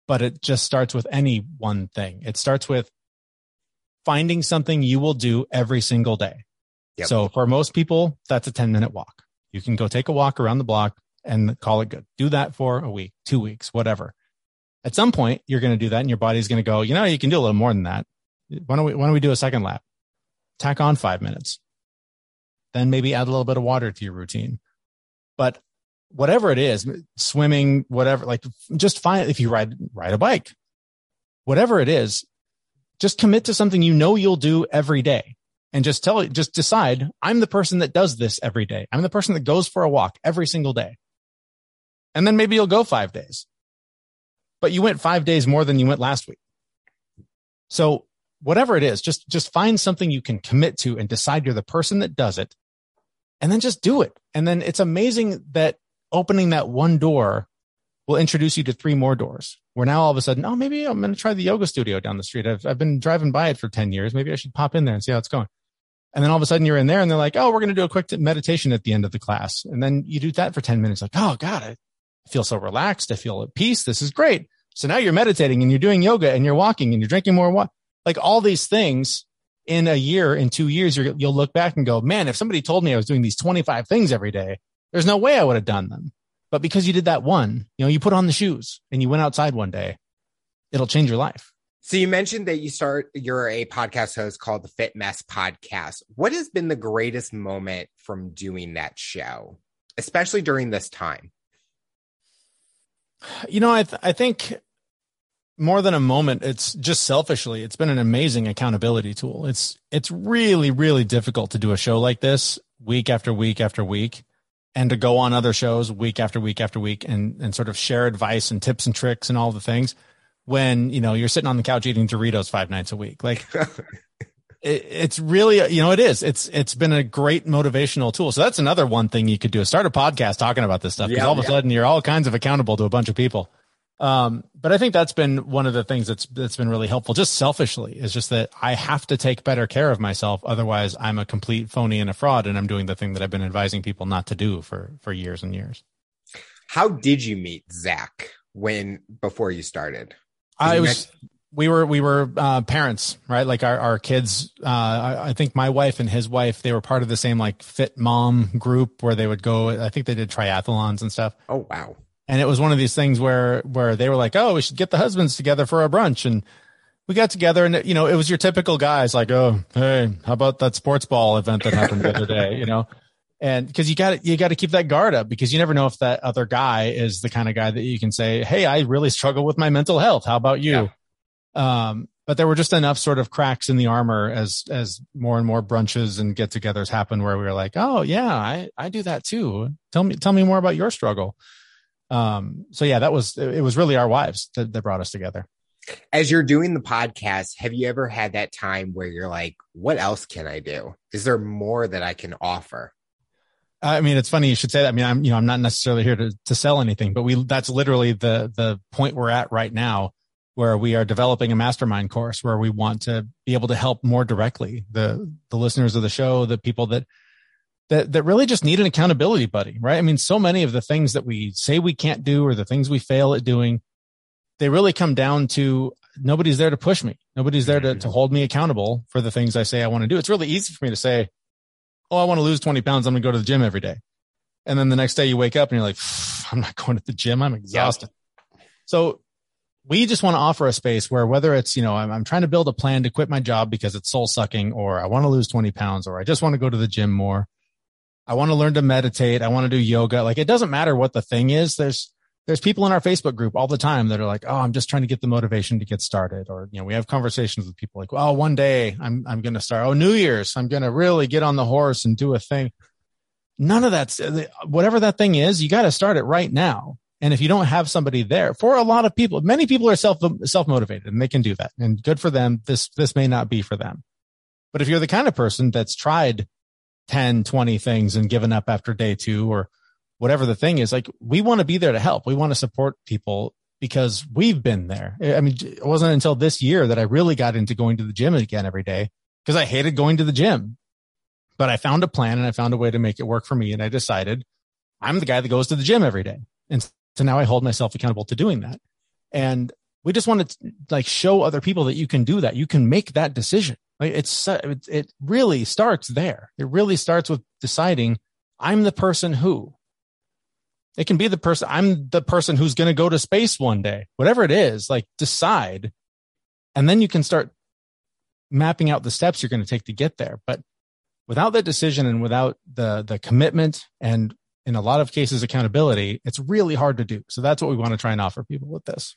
but it just starts with any one thing. It starts with finding something you will do every single day. Yep. So for most people, that's a ten minute walk. You can go take a walk around the block and call it good. Do that for a week, two weeks, whatever. At some point, you're going to do that, and your body's going to go. You know, you can do a little more than that why don't we why don't we do a second lap? Tack on five minutes. Then maybe add a little bit of water to your routine. But whatever it is, swimming, whatever, like just find if you ride ride a bike, whatever it is, just commit to something you know you'll do every day. And just tell it, just decide, I'm the person that does this every day. I'm the person that goes for a walk every single day. And then maybe you'll go five days. But you went five days more than you went last week. So whatever it is, just, just find something you can commit to and decide you're the person that does it and then just do it. And then it's amazing that opening that one door will introduce you to three more doors where now all of a sudden, oh, maybe I'm going to try the yoga studio down the street. I've, I've been driving by it for 10 years. Maybe I should pop in there and see how it's going. And then all of a sudden you're in there and they're like, oh, we're going to do a quick meditation at the end of the class. And then you do that for 10 minutes. Like, oh God, I feel so relaxed. I feel at peace. This is great. So now you're meditating and you're doing yoga and you're walking and you're drinking more water like all these things in a year, in two years, you'll look back and go, man, if somebody told me I was doing these 25 things every day, there's no way I would have done them. But because you did that one, you know, you put on the shoes and you went outside one day, it'll change your life. So you mentioned that you start, you're a podcast host called the Fit Mess Podcast. What has been the greatest moment from doing that show, especially during this time? You know, I, th- I think more than a moment it's just selfishly it's been an amazing accountability tool it's it's really really difficult to do a show like this week after week after week and to go on other shows week after week after week and and sort of share advice and tips and tricks and all the things when you know you're sitting on the couch eating Doritos five nights a week. Like [LAUGHS] it, it's really you know it is. It's it's been a great motivational tool. So that's another one thing you could do is start a podcast talking about this stuff because yeah, all of a yeah. sudden you're all kinds of accountable to a bunch of people um, but I think that's been one of the things that's that's been really helpful. Just selfishly, is just that I have to take better care of myself. Otherwise, I'm a complete phony and a fraud, and I'm doing the thing that I've been advising people not to do for for years and years. How did you meet Zach when before you started? I was. Met- we were we were uh, parents, right? Like our our kids. Uh, I, I, think my wife and his wife they were part of the same like fit mom group where they would go. I think they did triathlons and stuff. Oh wow! And it was one of these things where, where they were like, Oh, we should get the husbands together for a brunch. And we got together and, you know, it was your typical guys like, Oh, hey, how about that sports ball event that happened the other day? You know, and cause you got you got to keep that guard up because you never know if that other guy is the kind of guy that you can say, Hey, I really struggle with my mental health. How about you? Yeah. Um, but there were just enough sort of cracks in the armor as as more and more brunches and get-togethers happen where we were like, oh yeah, I I do that too. Tell me tell me more about your struggle. Um, so yeah, that was it was really our wives that, that brought us together. As you're doing the podcast, have you ever had that time where you're like, what else can I do? Is there more that I can offer? I mean, it's funny you should say that. I mean, I'm, you know, I'm not necessarily here to, to sell anything, but we, that's literally the, the point we're at right now where we are developing a mastermind course where we want to be able to help more directly the, the listeners of the show, the people that that that really just need an accountability buddy, right? I mean, so many of the things that we say we can't do or the things we fail at doing, they really come down to nobody's there to push me. Nobody's there to, to mm-hmm. hold me accountable for the things I say I want to do. It's really easy for me to say, Oh, I want to lose 20 pounds. I'm going to go to the gym every day. And then the next day you wake up and you're like, I'm not going to the gym. I'm exhausted. Yep. So we just want to offer a space where whether it's, you know, I'm, I'm trying to build a plan to quit my job because it's soul sucking or I want to lose 20 pounds or I just want to go to the gym more I want to learn to meditate. I want to do yoga. Like it doesn't matter what the thing is. There's, there's people in our Facebook group all the time that are like, Oh, I'm just trying to get the motivation to get started. Or, you know, we have conversations with people like, Oh, one day I'm, I'm going to start. Oh, New Year's, I'm going to really get on the horse and do a thing. None of that's whatever that thing is. You got to start it right now. And if you don't have somebody there for a lot of people, many people are self, self motivated and they can do that and good for them. This, this may not be for them. But if you're the kind of person that's tried 10, 20 things and given up after day two or whatever the thing is, like we want to be there to help. We want to support people because we've been there. I mean, it wasn't until this year that I really got into going to the gym again every day because I hated going to the gym. But I found a plan and I found a way to make it work for me. And I decided I'm the guy that goes to the gym every day. And so now I hold myself accountable to doing that. And we just want to like show other people that you can do that. You can make that decision. Like it's, it really starts there. It really starts with deciding I'm the person who, it can be the person, I'm the person who's going to go to space one day, whatever it is, like decide. And then you can start mapping out the steps you're going to take to get there. But without that decision and without the, the commitment and in a lot of cases accountability, it's really hard to do. So that's what we want to try and offer people with this.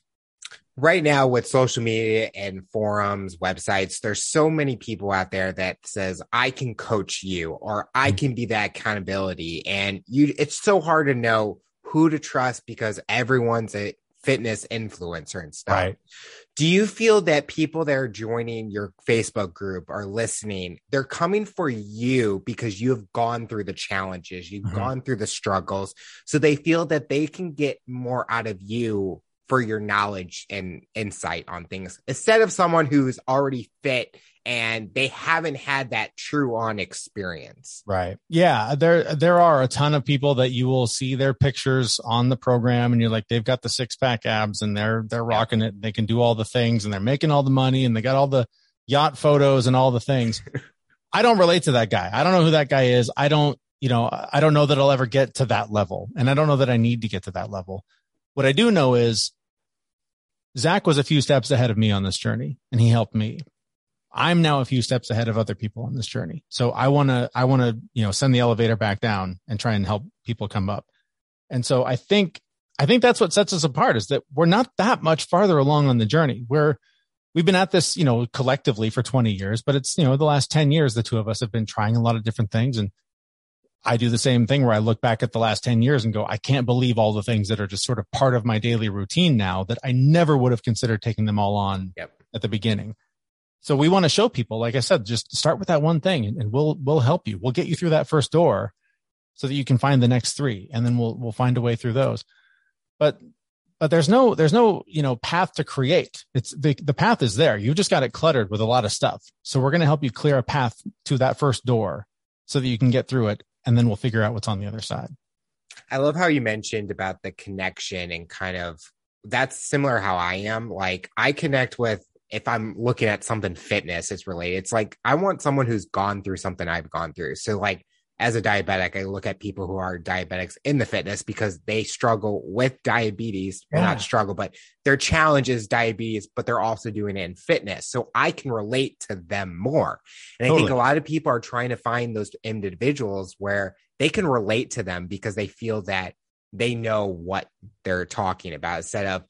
Right now with social media and forums, websites, there's so many people out there that says I can coach you or I mm-hmm. can be that accountability and you it's so hard to know who to trust because everyone's a fitness influencer and stuff. Right. Do you feel that people that are joining your Facebook group are listening? They're coming for you because you have gone through the challenges, you've mm-hmm. gone through the struggles. So they feel that they can get more out of you for your knowledge and insight on things instead of someone who's already fit and they haven't had that true on experience. Right. Yeah, there there are a ton of people that you will see their pictures on the program and you're like they've got the six-pack abs and they're they're rocking it. They can do all the things and they're making all the money and they got all the yacht photos and all the things. [LAUGHS] I don't relate to that guy. I don't know who that guy is. I don't, you know, I don't know that I'll ever get to that level and I don't know that I need to get to that level. What I do know is Zach was a few steps ahead of me on this journey and he helped me. I'm now a few steps ahead of other people on this journey. So I want to, I want to, you know, send the elevator back down and try and help people come up. And so I think, I think that's what sets us apart is that we're not that much farther along on the journey. We're, we've been at this, you know, collectively for 20 years, but it's, you know, the last 10 years, the two of us have been trying a lot of different things. And I do the same thing where I look back at the last 10 years and go, I can't believe all the things that are just sort of part of my daily routine now that I never would have considered taking them all on yep. at the beginning. So we want to show people, like I said, just start with that one thing and, and we'll, we'll help you. We'll get you through that first door so that you can find the next three and then we'll, we'll find a way through those. But, but there's no, there's no, you know, path to create. It's the, the path is there. You've just got it cluttered with a lot of stuff. So we're going to help you clear a path to that first door so that you can get through it. And then we'll figure out what's on the other side. I love how you mentioned about the connection and kind of that's similar how I am. Like I connect with if I'm looking at something fitness, it's related. It's like I want someone who's gone through something I've gone through. So like as a diabetic, I look at people who are diabetics in the fitness because they struggle with diabetes. Yeah. Not struggle, but their challenge is diabetes, but they're also doing it in fitness. So I can relate to them more. And totally. I think a lot of people are trying to find those individuals where they can relate to them because they feel that they know what they're talking about instead of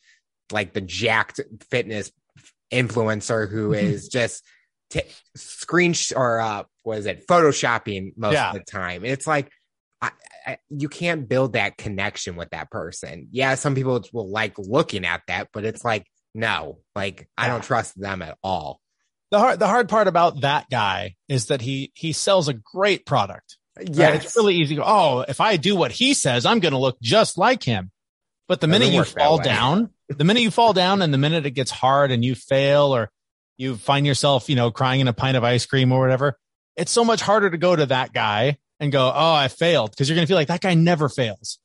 like the jacked fitness influencer who [LAUGHS] mm-hmm. just t- screen sh- or uh, what is it? Photoshopping most yeah. of the time. It's like I, I, you can't build that connection with that person. Yeah some people will like looking at that but it's like no like i don't trust them at all. The hard the hard part about that guy is that he he sells a great product. Yeah right? it's really easy to go, oh if i do what he says i'm going to look just like him. But the minute you fall down the minute you fall down and the minute it gets hard and you fail or you find yourself, you know, crying in a pint of ice cream or whatever, it's so much harder to go to that guy and go, Oh, I failed. Cause you're going to feel like that guy never fails.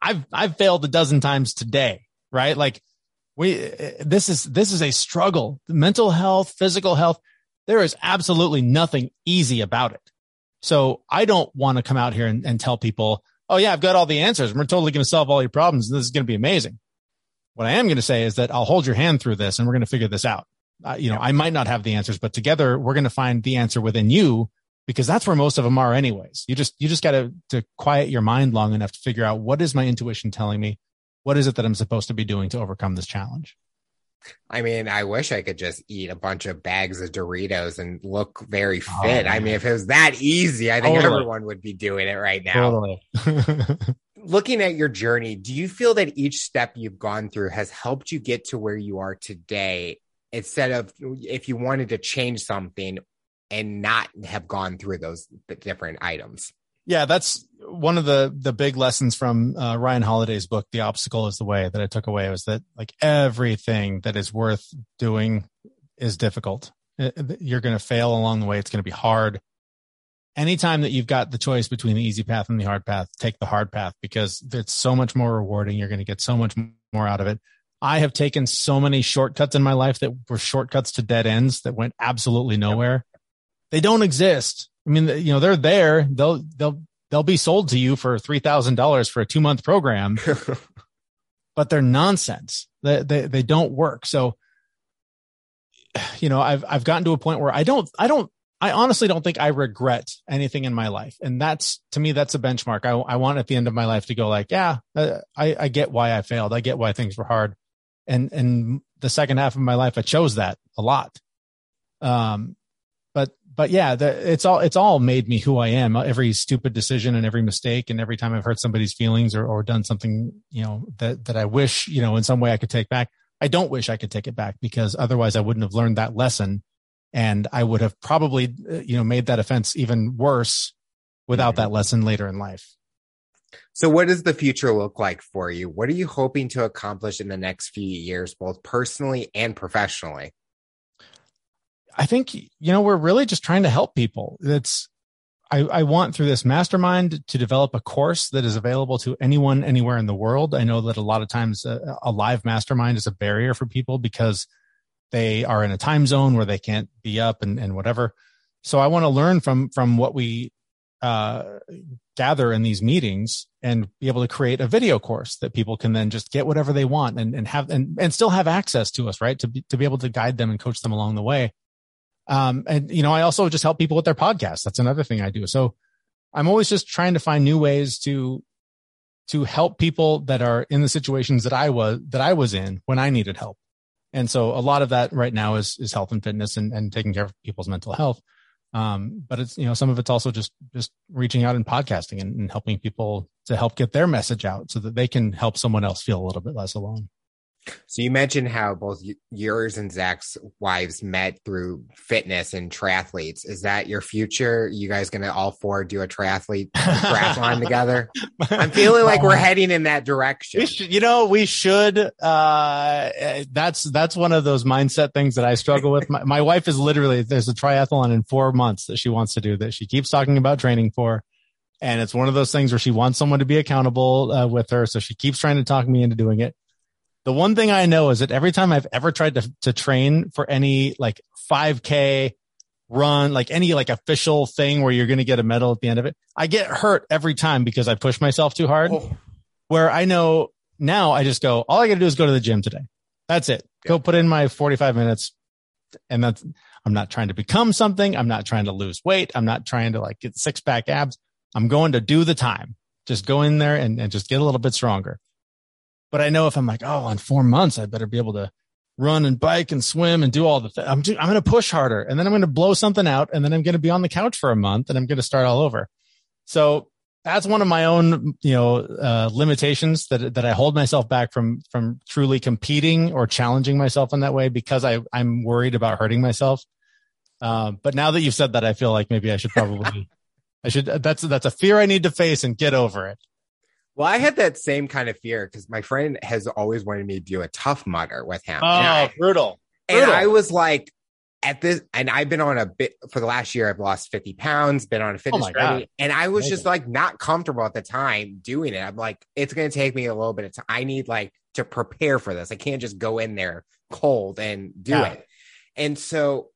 I've, I've failed a dozen times today, right? Like we, this is, this is a struggle. Mental health, physical health. There is absolutely nothing easy about it. So I don't want to come out here and, and tell people, Oh yeah, I've got all the answers. We're totally going to solve all your problems. And this is going to be amazing. What I am going to say is that I'll hold your hand through this and we're going to figure this out. Uh, you know, I might not have the answers, but together we're going to find the answer within you because that's where most of them are anyways. You just, you just got to, to quiet your mind long enough to figure out what is my intuition telling me? What is it that I'm supposed to be doing to overcome this challenge? I mean, I wish I could just eat a bunch of bags of Doritos and look very fit. Oh, I mean, if it was that easy, I think totally. everyone would be doing it right now. Totally. [LAUGHS] looking at your journey, do you feel that each step you've gone through has helped you get to where you are today? Instead of if you wanted to change something and not have gone through those different items. Yeah, that's one of the the big lessons from uh, Ryan Holiday's book, "The Obstacle Is the Way," that I took away was that like everything that is worth doing is difficult. You're going to fail along the way. It's going to be hard anytime that you've got the choice between the easy path and the hard path, take the hard path because it's so much more rewarding. You're going to get so much more out of it. I have taken so many shortcuts in my life that were shortcuts to dead ends that went absolutely nowhere. They don't exist. I mean, you know, they're there. They'll, they'll, they'll be sold to you for $3,000 for a two month program, [LAUGHS] but they're nonsense. They, they, they don't work. So, you know, I've, I've gotten to a point where I don't, I don't I honestly don't think I regret anything in my life. And that's to me, that's a benchmark. I, I want at the end of my life to go like, yeah, uh, I, I get why I failed. I get why things were hard. And, and the second half of my life, I chose that a lot. Um, but, but yeah, the, it's all, it's all made me who I am. Every stupid decision and every mistake and every time I've hurt somebody's feelings or, or done something, you know, that, that I wish, you know, in some way I could take back. I don't wish I could take it back because otherwise I wouldn't have learned that lesson and I would have probably uh, you know made that offense even worse without mm-hmm. that lesson later in life. So, what does the future look like for you? What are you hoping to accomplish in the next few years, both personally and professionally? I think you know we're really just trying to help people. It's I, I, want through this mastermind to develop a course that is available to anyone anywhere in the world. I know that a lot of times a, a live mastermind is a barrier for people because they are in a time zone where they can't be up and, and whatever. So I want to learn from from what we uh, gather in these meetings and be able to create a video course that people can then just get whatever they want and, and have and, and still have access to us, right? To be, to be able to guide them and coach them along the way. Um, and you know, I also just help people with their podcasts. That's another thing I do. So I'm always just trying to find new ways to to help people that are in the situations that I was that I was in when I needed help. And so a lot of that right now is, is health and fitness and, and taking care of people's mental health. Um, but it's, you know, some of it's also just, just reaching out and podcasting and, and helping people to help get their message out so that they can help someone else feel a little bit less alone. So you mentioned how both yours and Zach's wives met through fitness and triathletes. Is that your future? You guys going to all four do a triathlete triathlon [LAUGHS] together? I'm feeling like we're heading in that direction. Should, you know, we should. Uh, that's that's one of those mindset things that I struggle with. My, my wife is literally there's a triathlon in four months that she wants to do that she keeps talking about training for. And it's one of those things where she wants someone to be accountable uh, with her. So she keeps trying to talk me into doing it the one thing I know is that every time I've ever tried to, to train for any like 5k run, like any like official thing where you're going to get a medal at the end of it, I get hurt every time because I push myself too hard. Oh. Where I know now I just go, all I got to do is go to the gym today. That's it. Go put in my 45 minutes. And that's, I'm not trying to become something. I'm not trying to lose weight. I'm not trying to like get six pack abs. I'm going to do the time. Just go in there and, and just get a little bit stronger. But I know if I'm like, oh, in four months, I better be able to run and bike and swim and do all the things. I'm, I'm going to push harder and then I'm going to blow something out and then I'm going to be on the couch for a month and I'm going to start all over. So that's one of my own, you know, uh, limitations that, that I hold myself back from, from truly competing or challenging myself in that way because I, I'm worried about hurting myself. Uh, but now that you've said that, I feel like maybe I should probably, [LAUGHS] I should, that's, that's a fear I need to face and get over it. Well, I had that same kind of fear because my friend has always wanted me to do a Tough Mudder with him. Oh, I, brutal. And brutal. I was like, at this, and I've been on a bit for the last year. I've lost 50 pounds, been on a fitness oh journey, and I was Amazing. just like not comfortable at the time doing it. I'm like, it's going to take me a little bit of time. I need like to prepare for this. I can't just go in there cold and do yeah. it. And so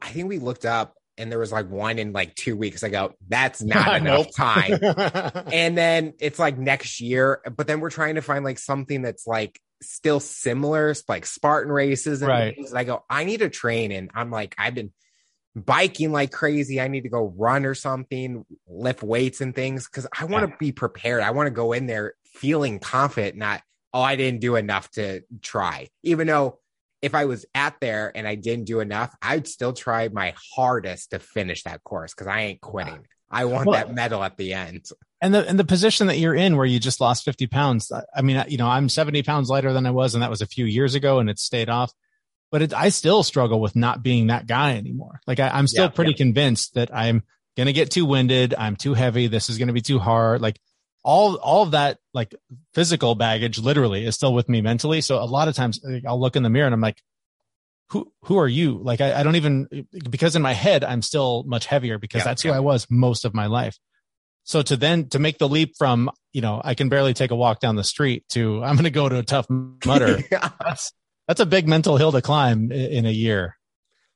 I think we looked up and there was like one in like two weeks. I go, that's [LAUGHS] not enough time. [LAUGHS] and then it's like next year, but then we're trying to find like something that's like still similar, like Spartan races and right. I go, I need to train. And I'm like, I've been biking like crazy. I need to go run or something, lift weights and things because I want to yeah. be prepared. I want to go in there feeling confident, not, oh, I didn't do enough to try, even though if I was at there and I didn't do enough, I'd still try my hardest to finish that course because I ain't quitting. I want well, that medal at the end. And the and the position that you're in, where you just lost 50 pounds. I mean, you know, I'm 70 pounds lighter than I was, and that was a few years ago, and it stayed off. But it, I still struggle with not being that guy anymore. Like I, am still yeah, pretty yeah. convinced that I'm gonna get too winded. I'm too heavy. This is gonna be too hard. Like all all of that like physical baggage literally is still with me mentally. So a lot of times I'll look in the mirror and I'm like, who who are you? Like I, I don't even because in my head I'm still much heavier because yeah, that's yeah. who I was most of my life. So to then to make the leap from you know I can barely take a walk down the street to I'm going to go to a Tough [LAUGHS] Mudder. yeah. That's that's a big mental hill to climb in a year.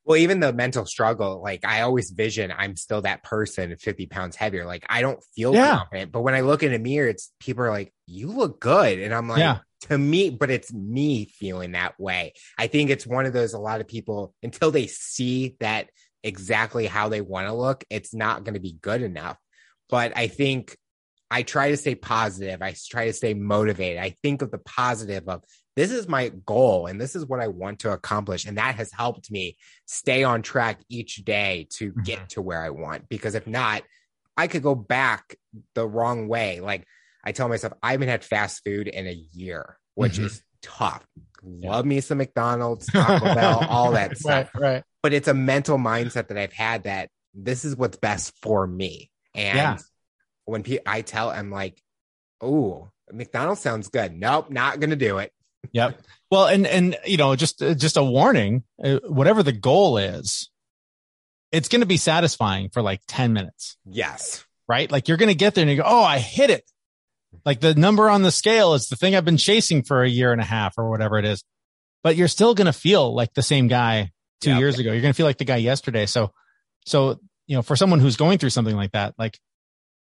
Well, even the mental struggle, like I always vision I'm still that person 50 pounds heavier. Like I don't feel yeah. confident. But when I look in a mirror, it's people are like, you look good. And I'm like, yeah. to me, but it's me feeling that way. I think it's one of those a lot of people until they see that exactly how they want to look, it's not going to be good enough. But I think I try to stay positive. I try to stay motivated. I think of the positive of this is my goal and this is what I want to accomplish. And that has helped me stay on track each day to mm-hmm. get to where I want. Because if not, I could go back the wrong way. Like I tell myself, I haven't had fast food in a year, which mm-hmm. is tough. Love me some McDonald's, [LAUGHS] Taco Bell, all that [LAUGHS] stuff. Right, right. But it's a mental mindset that I've had that this is what's best for me. And yeah. when pe- I tell, I'm like, oh, McDonald's sounds good. Nope, not going to do it. Yep. Well, and and you know, just just a warning. Uh, whatever the goal is, it's going to be satisfying for like ten minutes. Yes. Right. Like you're going to get there and you go, oh, I hit it. Like the number on the scale is the thing I've been chasing for a year and a half or whatever it is. But you're still going to feel like the same guy two yep. years ago. You're going to feel like the guy yesterday. So, so you know, for someone who's going through something like that, like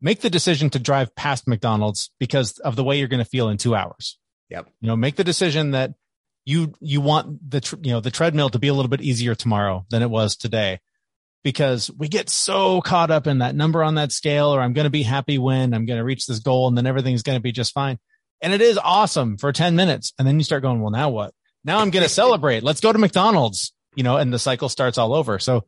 make the decision to drive past McDonald's because of the way you're going to feel in two hours. Yep. You know, make the decision that you you want the you know the treadmill to be a little bit easier tomorrow than it was today because we get so caught up in that number on that scale or I'm going to be happy when I'm going to reach this goal and then everything's going to be just fine. And it is awesome for 10 minutes and then you start going, well now what? Now I'm going [LAUGHS] to celebrate. Let's go to McDonald's, you know, and the cycle starts all over. So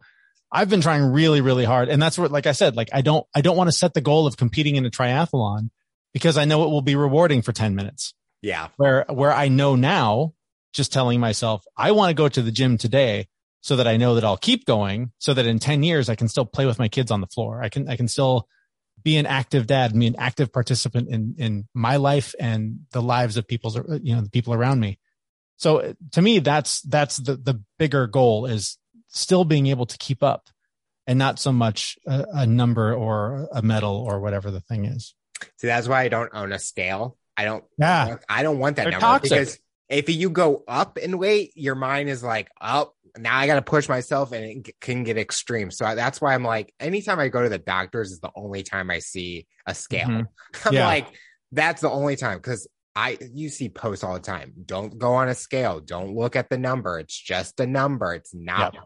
I've been trying really really hard and that's what like I said, like I don't I don't want to set the goal of competing in a triathlon because I know it will be rewarding for 10 minutes. Yeah. Where, where I know now, just telling myself, I want to go to the gym today so that I know that I'll keep going so that in 10 years I can still play with my kids on the floor. I can, I can still be an active dad, be an active participant in, in my life and the lives of people's, you know, the people around me. So to me, that's, that's the, the bigger goal is still being able to keep up and not so much a, a number or a medal or whatever the thing is. See, that's why I don't own a scale I don't. Yeah. I don't want that They're number toxic. because if you go up in weight, your mind is like, oh, now I got to push myself, and it can get extreme. So that's why I'm like, anytime I go to the doctors, is the only time I see a scale. Mm-hmm. [LAUGHS] I'm yeah. like, that's the only time because I you see posts all the time. Don't go on a scale. Don't look at the number. It's just a number. It's not yep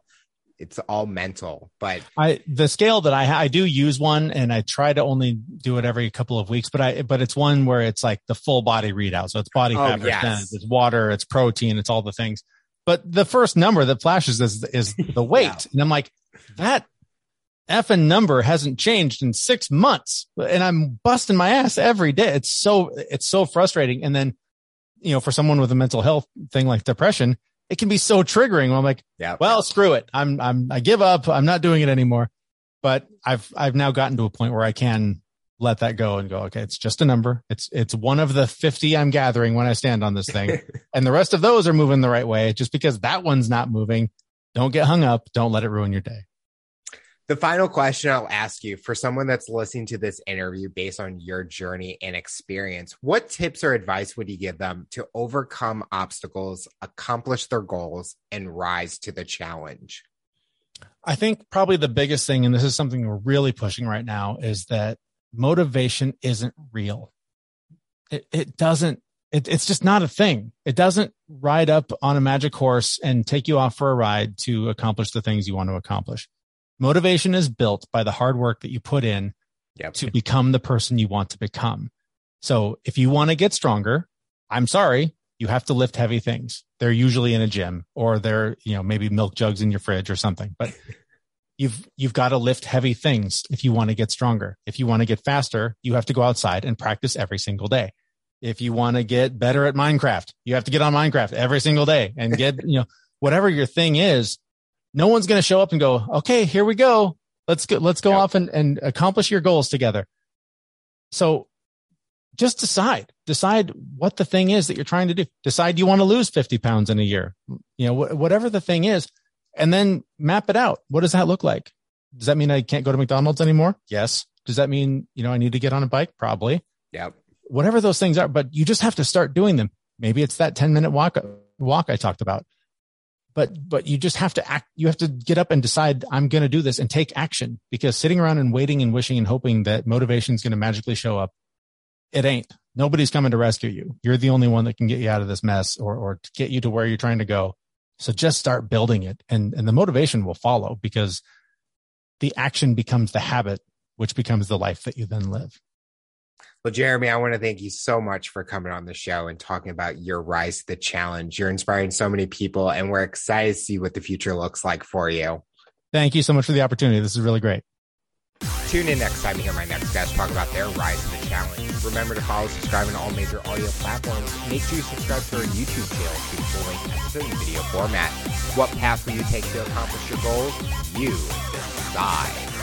it's all mental. But I the scale that I I do use one, and I try to only do it every couple of weeks. But I but it's one where it's like the full body readout. So it's body oh, fat yes. it's water, it's protein, it's all the things. But the first number that flashes is is [LAUGHS] the weight, yeah. and I'm like that effing number hasn't changed in six months, and I'm busting my ass every day. It's so it's so frustrating. And then you know, for someone with a mental health thing like depression, it can be so triggering. I'm like, yeah, well, screw it. I'm, I'm, I give up. I'm not doing it anymore. But I've, I've now gotten to a point where I can let that go and go, okay, it's just a number. It's, it's one of the 50 I'm gathering when I stand on this thing. [LAUGHS] and the rest of those are moving the right way. Just because that one's not moving, don't get hung up. Don't let it ruin your day. The final question I'll ask you for someone that's listening to this interview based on your journey and experience, what tips or advice would you give them to overcome obstacles, accomplish their goals, and rise to the challenge? I think probably the biggest thing, and this is something we're really pushing right now, is that motivation isn't real. It, it doesn't, it, it's just not a thing. It doesn't ride up on a magic horse and take you off for a ride to accomplish the things you want to accomplish Motivation is built by the hard work that you put in yep. to become the person you want to become. So if you want to get stronger, I'm sorry, you have to lift heavy things. They're usually in a gym or they're, you know, maybe milk jugs in your fridge or something. But [LAUGHS] you've you've got to lift heavy things if you want to get stronger. If you want to get faster, you have to go outside and practice every single day. If you want to get better at Minecraft, you have to get on Minecraft every single day and get, you know, whatever your thing is, no one's going to show up and go, okay, here we go. Let's go, let's go yep. off and, and accomplish your goals together. So just decide, decide what the thing is that you're trying to do. Decide you want to lose 50 pounds in a year, you know, wh- whatever the thing is, and then map it out. What does that look like? Does that mean I can't go to McDonald's anymore? Yes. Does that mean, you know, I need to get on a bike? Probably. Yeah. Whatever those things are, but you just have to start doing them. Maybe it's that 10 minute walk, walk I talked about. But, but you just have to act, you have to get up and decide, I'm going to do this and take action because sitting around and waiting and wishing and hoping that motivation is going to magically show up, it ain't. Nobody's coming to rescue you. You're the only one that can get you out of this mess or, or get you to where you're trying to go. So just start building it and, and the motivation will follow because the action becomes the habit, which becomes the life that you then live. Well, Jeremy, I want to thank you so much for coming on the show and talking about your rise to the challenge. You're inspiring so many people, and we're excited to see what the future looks like for you. Thank you so much for the opportunity. This is really great. Tune in next time to hear my next guest talk about their rise to the challenge. Remember to follow, subscribe on all major audio platforms. Make sure you subscribe to our YouTube channel to full length episode in video format. What path will you take to accomplish your goals? You decide.